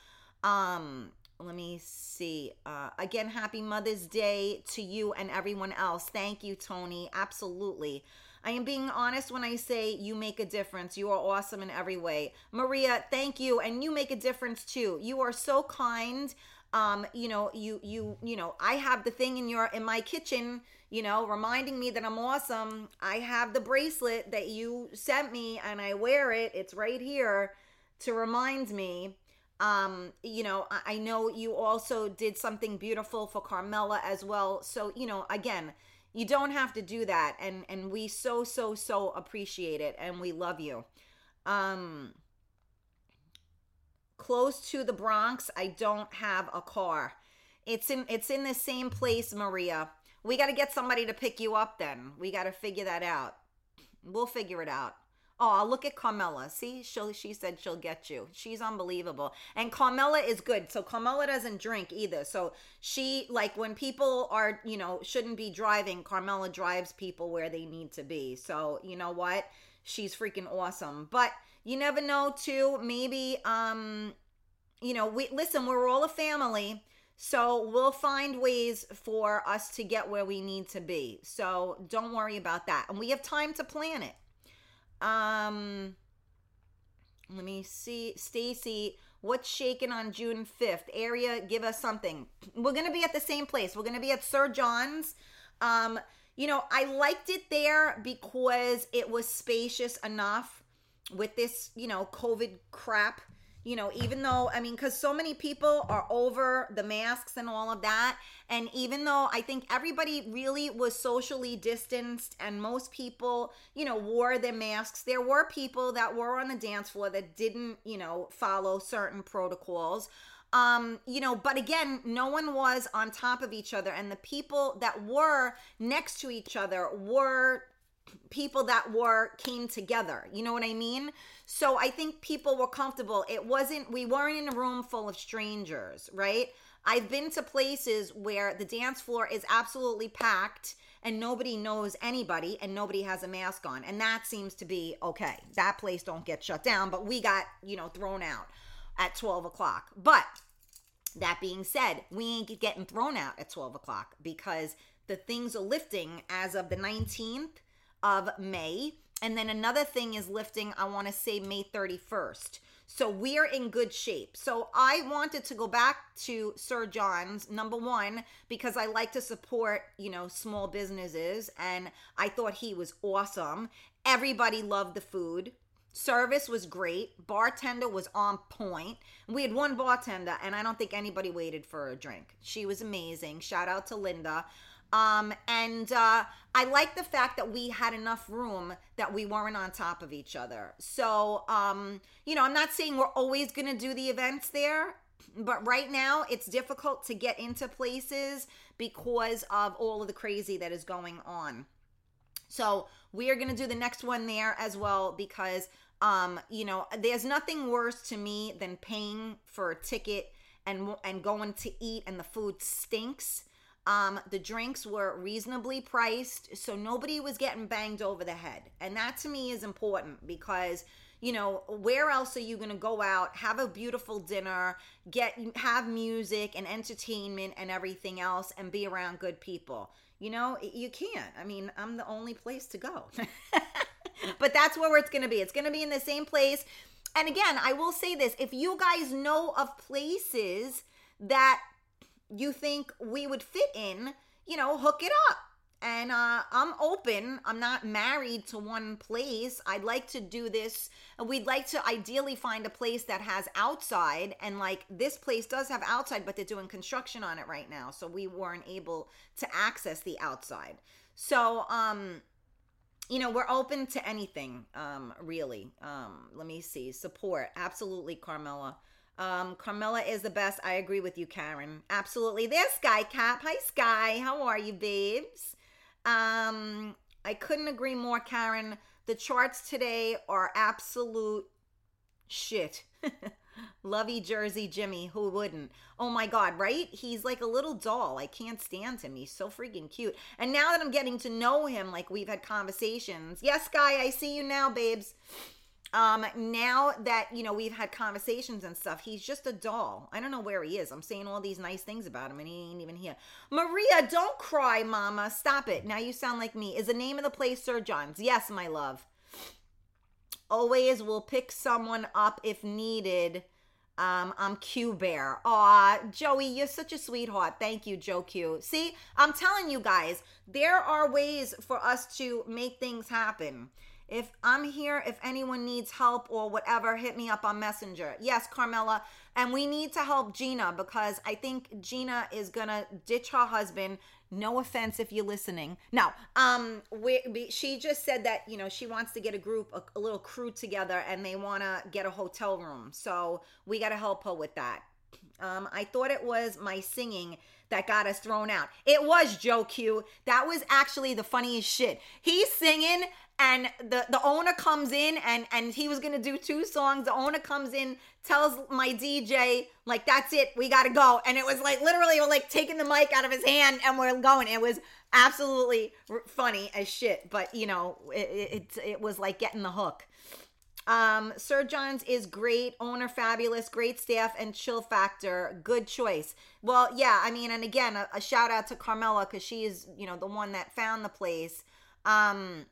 Um let me see. Uh, again, happy Mother's Day to you and everyone else. Thank you, Tony. Absolutely. I am being honest when I say you make a difference. You are awesome in every way. Maria, thank you. And you make a difference too. You are so kind. Um, you know, you you you know, I have the thing in your in my kitchen, you know, reminding me that I'm awesome. I have the bracelet that you sent me and I wear it. It's right here to remind me um you know I, know you also did something beautiful for carmela as well so you know again you don't have to do that and and we so so so appreciate it and we love you. Um close to the bronx i don't have a car. It's in it's in the same place maria. We got to get somebody to pick you up then. We got to figure that out. We'll figure it out Oh, look at Carmela. See, she she said she'll get you. She's unbelievable. And Carmela is good. So Carmela doesn't drink either. So she like when people are, you know, shouldn't be driving, Carmela drives people where they need to be. So, you know what? She's freaking awesome. But you never know too. Maybe um you know, we listen, we're all a family. So we'll find ways for us to get where we need to be. So don't worry about that. And we have time to plan it. Um let me see. Stacy, what's shaking on June 5th? Area, give us something. We're gonna be at the same place. We're gonna be at Sir John's. Um, you know, I liked it there because it was spacious enough with this, you know, COVID crap you know, even though, I mean, because so many people are over the masks and all of that. And even though I think everybody really was socially distanced and most people, you know, wore their masks, there were people that were on the dance floor that didn't, you know, follow certain protocols um you know but again no one was on top of each other and the people that were next to each other were people that were came together you know what i mean so i think people were comfortable. It wasn't we weren't in a room full of strangers right? I've been to places where the dance floor is absolutely packed and nobody knows anybody and nobody has a mask on. And that seems to be okay. That place don't get shut down but we got you know thrown out at 12 o'clock. But that being said we ain't getting thrown out at 12 o'clock because the things are lifting as of the 19th of May. And then another thing is lifting, I want to say May 31st. So we're in good shape. So I wanted to go back to Sir John's, number one, because I like to support, you know, small businesses. And I thought he was awesome. Everybody loved the food. Service was great. Bartender was on point. We had one bartender, and I don't think anybody waited for a drink. She was amazing. Shout out to Linda. Um, and uh, I like the fact that we had enough room that we weren't on top of each other. So, um, you know, I'm not saying we're always going to do the events there, but right now it's difficult to get into places because of all of the crazy that is going on. So, we are going to do the next one there as well because um, you know, there's nothing worse to me than paying for a ticket and and going to eat and the food stinks um, the drinks were reasonably priced, so nobody was getting banged over the head. And that to me is important because you know where else are you going to go out have a beautiful dinner get have music and entertainment and everything else and be around good people? You know you can't. I mean i'm the only place to go. But that's where it's going to be. It's going to be in the same place. And again i will say this if you guys know of places that you think we would fit in, you know, hook it up. And uh, I'm open. I'm not married to one place. I'd like to do this. We'd like to ideally find a place that has outside. And like this place does have outside, but they're doing construction on it right now. So we weren't able to access the outside. So, um, you know, we're open to anything, um, really. Um, let me see. Support. Absolutely, Carmela. Um, Carmela is the best. I agree with you, Karen. Absolutely. There's Sky Cap. Hi, Sky. How are you, babes? Um, I couldn't agree more, Karen. The charts today are absolute shit. Lovey Jersey Jimmy, who wouldn't? Oh my God, right? He's like a little doll. I can't stand him. He's so freaking cute. And now that I'm getting to know him, like we've had conversations. Yes, Sky, I see you now, babes um now that you know we've had conversations and stuff he's just a doll. I don't know where he is. I'm saying all these nice things about him and he ain't even here. Maria don't cry mama. Stop it. Now you sound like me. Is the name of the place sir john's? Yes my love. Always will pick someone up if needed. Um, I'm Q Bear. Aw, Joey, you're such a sweetheart. Thank you, Joe Q. See, I'm telling you guys, there are ways for us to make things happen. If I'm here, if anyone needs help or whatever, hit me up on Messenger. Yes, Carmela. And we need to help Gina because I think Gina is going to ditch her husband. No offense if you're listening. Now, um, we, we, she just said that, you know, she wants to get a group, a, a little crew together and they want to get a hotel room. So we got to help her with that. Um, I thought it was my singing that got us thrown out. It was Joe Q. That was actually the funniest shit. He's singing and the the owner comes in and and he was gonna do two songs the owner comes in tells my dj like that's it we gotta go and it was like literally like taking the mic out of his hand and we're going it was absolutely funny as shit but you know it, it, it was like getting the hook um, Sir John's is great, owner fabulous, great staff, and chill factor. Good choice. Well, yeah, I mean, and again, a, a shout out to Carmela because she is, you know, the one that found the place. Um,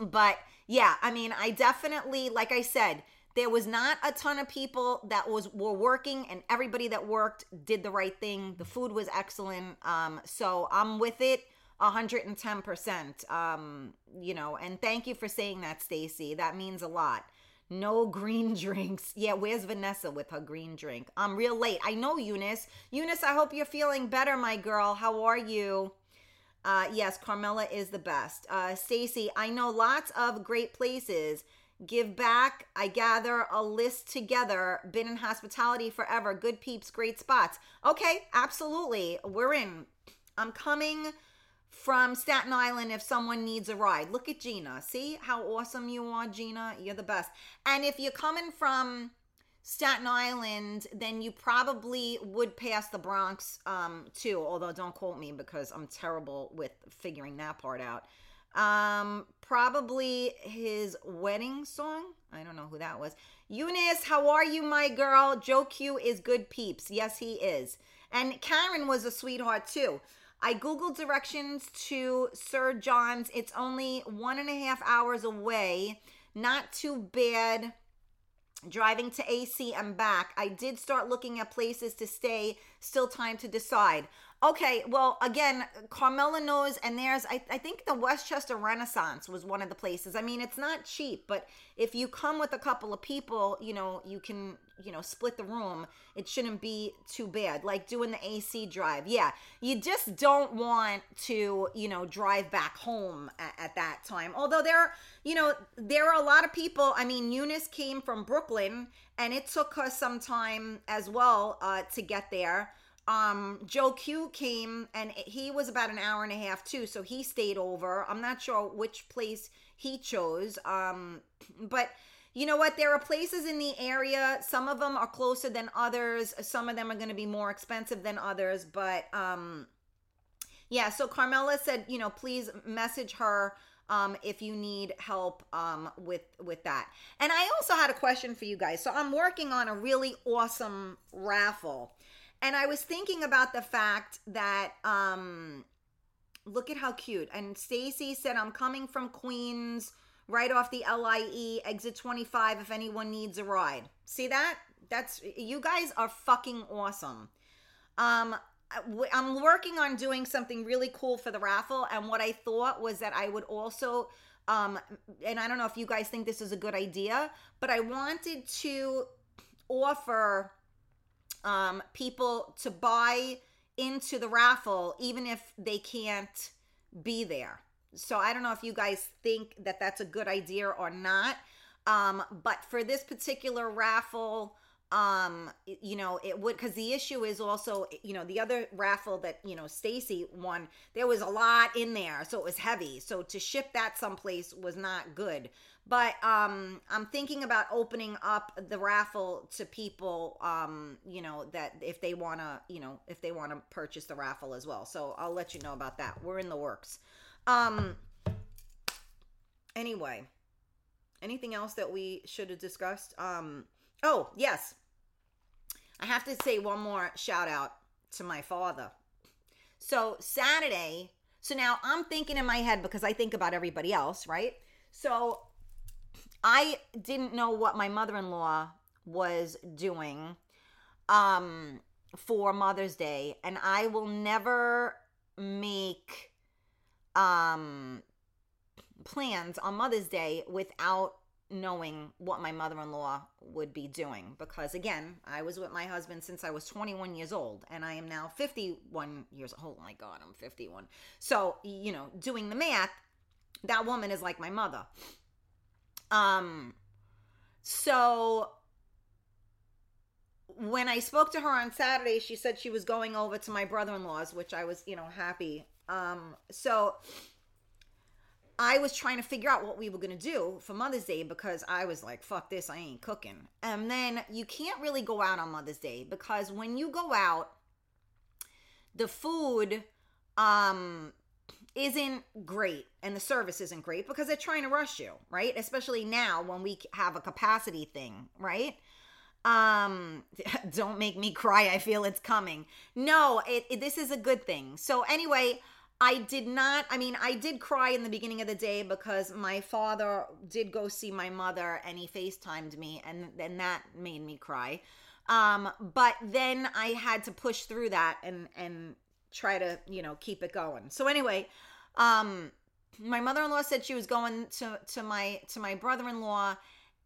but yeah, I mean, I definitely, like I said, there was not a ton of people that was were working, and everybody that worked did the right thing. The food was excellent. Um, so I'm with it. 110%. Um, you know, and thank you for saying that, Stacy. That means a lot. No green drinks. Yeah, where's Vanessa with her green drink? I'm real late. I know Eunice. Eunice, I hope you're feeling better, my girl. How are you? Uh, yes, Carmela is the best. Uh, Stacy, I know lots of great places. Give back. I gather a list together. Been in hospitality forever. Good peeps, great spots. Okay, absolutely. We're in. I'm coming from Staten Island if someone needs a ride. Look at Gina. See how awesome you are, Gina? You're the best. And if you're coming from Staten Island, then you probably would pass the Bronx um, too. Although don't quote me because I'm terrible with figuring that part out. Um, probably his wedding song. I don't know who that was. Eunice, how are you, my girl? Joe Q is good peeps. Yes, he is. And Karen was a sweetheart too. I Googled directions to Sir John's. It's only one and a half hours away. Not too bad driving to AC and back. I did start looking at places to stay. Still time to decide. Okay, well, again, Carmela knows, and there's, I, I think the Westchester Renaissance was one of the places. I mean, it's not cheap, but if you come with a couple of people, you know, you can, you know, split the room. It shouldn't be too bad. Like doing the AC drive. Yeah, you just don't want to, you know, drive back home at, at that time. Although there, you know, there are a lot of people. I mean, Eunice came from Brooklyn, and it took her some time as well uh, to get there um joe q came and he was about an hour and a half too so he stayed over. I'm not sure which place he chose um but you know what? There are places in the area. Some of them are closer than others. Some of them are going to be more expensive than others but um yeah so carmela said you know please message her um, if you need help um, with with that. And I also had a question for you guys. So I'm working on a really awesome raffle and I was thinking about the fact that um look at how cute. And Stacy said I'm coming from Queens right off the LIE exit 25 if anyone needs a ride. See that? That's you guys are fucking awesome. Um I'm working on doing something really cool for the raffle and what I thought was that I would also um and I don't know if you guys think this is a good idea, but I wanted to offer um, people to buy into the raffle, even if they can't be there. So I don't know if you guys think that that's a good idea or not. Um, but for this particular raffle, um you know it would because the issue is also you know the other raffle that you know stacy won there was a lot in there so it was heavy so to ship that someplace was not good but um i'm thinking about opening up the raffle to people um you know that if they want to you know if they want to purchase the raffle as well. So i'll let you know about that. We're in the works. Um anyway anything else that we should have discussed? Um oh yes. I have to say one more shout out to my father. So saturday so now i'm thinking in my head because i think about everybody else right? So I didn't know what my mother-in-law was doing um for Mother's Day and I will never make um plans on Mother's Day without knowing what my mother-in-law would be doing. Because again i was with my husband since i was 21 years old and i am now 51 years old. Oh my god i'm 51 so you know doing the math that woman is like my mother um, so when I spoke to her on Saturday, she said she was going over to my brother in law's, which I was, you know, happy. Um, so I was trying to figure out what we were going to do for Mother's Day because I was like, fuck this, I ain't cooking. And then you can't really go out on Mother's Day because when you go out, the food um isn't great and the service isn't great because they're trying to rush you, right? Especially now when we have a capacity thing, right? Um don't make me cry. I feel it's coming. No, it, it this is a good thing. So anyway, I did not, I mean, I did cry in the beginning of the day because my father did go see my mother and he FaceTimed me and then that made me cry. Um, but then I had to push through that and and try to, you know, keep it going. So anyway, um my mother-in-law said she was going to to my to my brother-in-law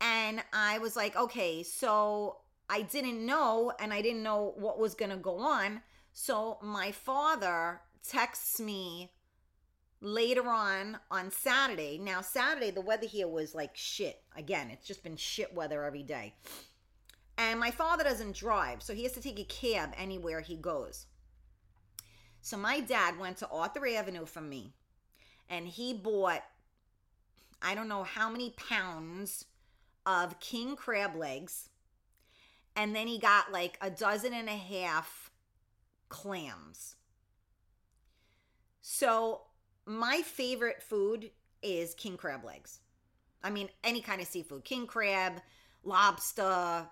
and I was like, "Okay, so I didn't know and I didn't know what was going to go on." So my father texts me later on on Saturday. Now, Saturday, the weather here was like shit. Again, it's just been shit weather every day. And my father doesn't drive, so he has to take a cab anywhere he goes. So my dad went to Arthur Avenue for me and he bought, I don't know how many pounds of king crab legs. And then he got like a dozen and a half clams. So my favorite food is king crab legs. I mean, any kind of seafood, king crab, lobster,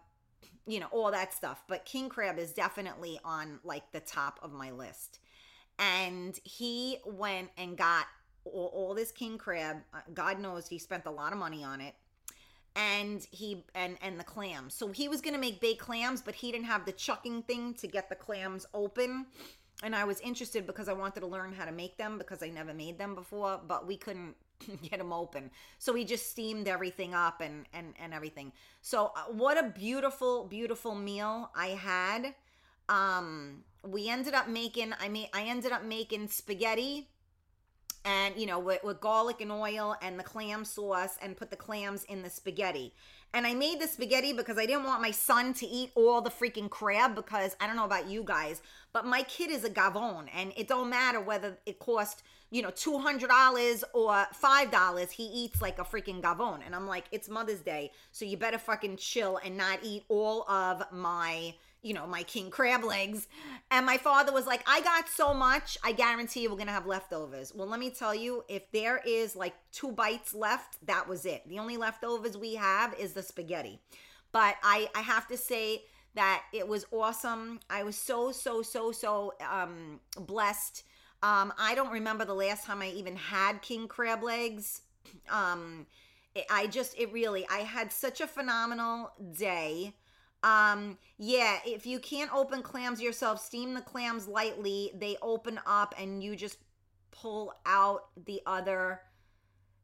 you know, all that stuff. But king crab is definitely on like the top of my list. And he went and got all, all this king crab. Uh, God knows he spent a lot of money on it. And he and and the clams. So he was gonna make baked clams, but he didn't have the chucking thing to get the clams open and I was interested because I wanted to learn how to make them because I never made them before, but we couldn't get them open. So we just steamed everything up and and and everything. So uh, what a beautiful beautiful meal I had. Um we ended up making I mean I ended up making spaghetti and you know with, with garlic and oil and the clam sauce and put the clams in the spaghetti. And I made the spaghetti because I didn't want my son to eat all the freaking crab because I don't know about you guys, but my kid is a gavon and it don't matter whether it cost, you know, $200 or $5, he eats like a freaking gavon And I'm like, it's Mother's Day, so you better fucking chill and not eat all of my you know, my king crab legs. And my father was like, I got so much, I guarantee you we're gonna have leftovers. Well, let me tell you, if there is like two bites left, that was it. The only leftovers we have is the spaghetti. But I, I have to say that it was awesome. I was so, so, so, so um, blessed. Um, I don't remember the last time I even had king crab legs. Um, I just, it really, I had such a phenomenal day. Um, yeah, if you can't open clams yourself, steam the clams lightly. They open up and you just pull out the other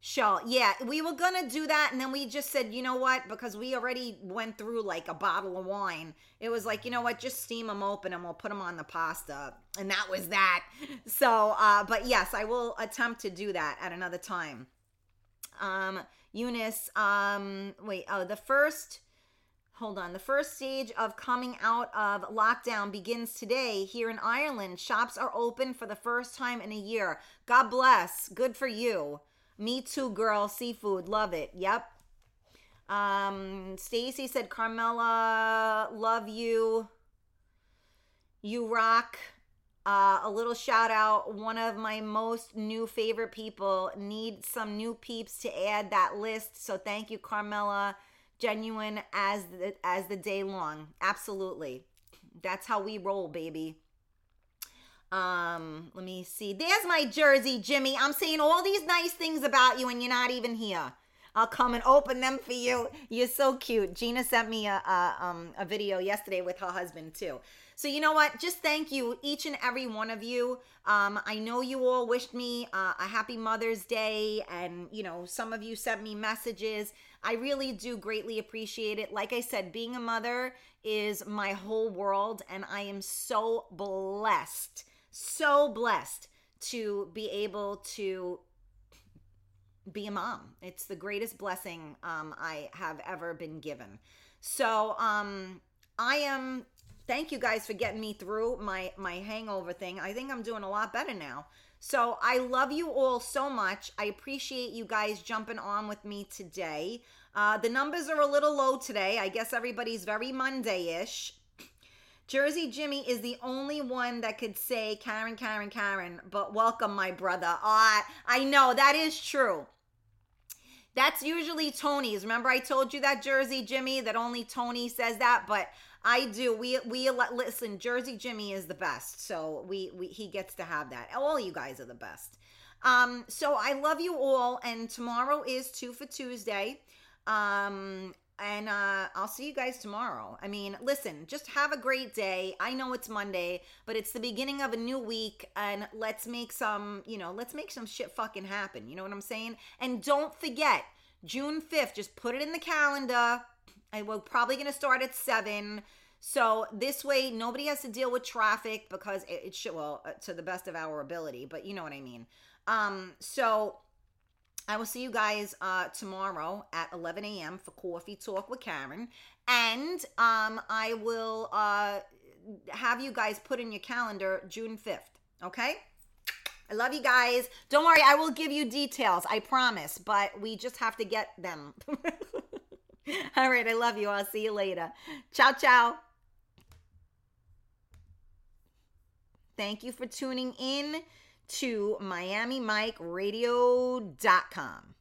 shell. Yeah, we were gonna do that, and then we just said, you know what? Because we already went through like a bottle of wine. It was like, you know what? Just steam them open, and we'll put them on the pasta, and that was that. So, uh, but yes, I will attempt to do that at another time. Um, Eunice, um, wait, oh, the first hold on. The first stage of coming out of lockdown begins today here in Ireland. Shops are open for the first time in a year. God bless. Good for you. Me too, girl. Seafood. Love it. Yep. Um, Stacy said, Carmela, love you. You rock. Uh, a little shout out. One of my most new favorite people need some new peeps to add that list. So thank you, Carmela genuine as the, as the day long. Absolutely. That's how we roll, baby. Um, let me see. There's my jersey, Jimmy. I'm saying all these nice things about you and you're not even here. I'll come and open them for you. You're so cute. Gina sent me a, a um a video yesterday with her husband too. So you know what? Just thank you, each and every one of you. Um, I know you all wished me uh, a happy Mother's Day, and you know some of you sent me messages. I really do greatly appreciate it. Like I said, being a mother is my whole world, and I am so blessed, so blessed to be able to be a mom. It's the greatest blessing um, I have ever been given. So um, I am. Thank you guys for getting me through my my hangover thing. I think I'm doing a lot better now. So I love you all so much. I appreciate you guys jumping on with me today. Uh, the numbers are a little low today. I guess everybody's very Monday ish. Jersey Jimmy is the only one that could say Karen, Karen, Karen, but welcome, my brother. Uh, I know that is true. That's usually Tony's. Remember, I told you that Jersey Jimmy that only Tony says that, but I do. We we listen. Jersey Jimmy is the best, so we, we he gets to have that. All you guys are the best. Um, so I love you all, and tomorrow is two for Tuesday. Um, and uh, I'll see you guys tomorrow. I mean, listen, just have a great day. I know it's Monday, but it's the beginning of a new week, and let's make some, you know, let's make some shit fucking happen. You know what I'm saying? And don't forget, June 5th, just put it in the calendar. And we're probably going to start at 7. So this way, nobody has to deal with traffic because it, it should, well, uh, to the best of our ability, but you know what I mean. Um, so I will see you guys uh, tomorrow at 11 a.m. for Coffee Talk with Karen. And um, I will uh, have you guys put in your calendar June 5th. Okay? I love you guys. Don't worry, I will give you details. I promise. But we just have to get them. All right, I love you. I'll see you later. Ciao, ciao. Thank you for tuning in to MiamiMikeRadio.com.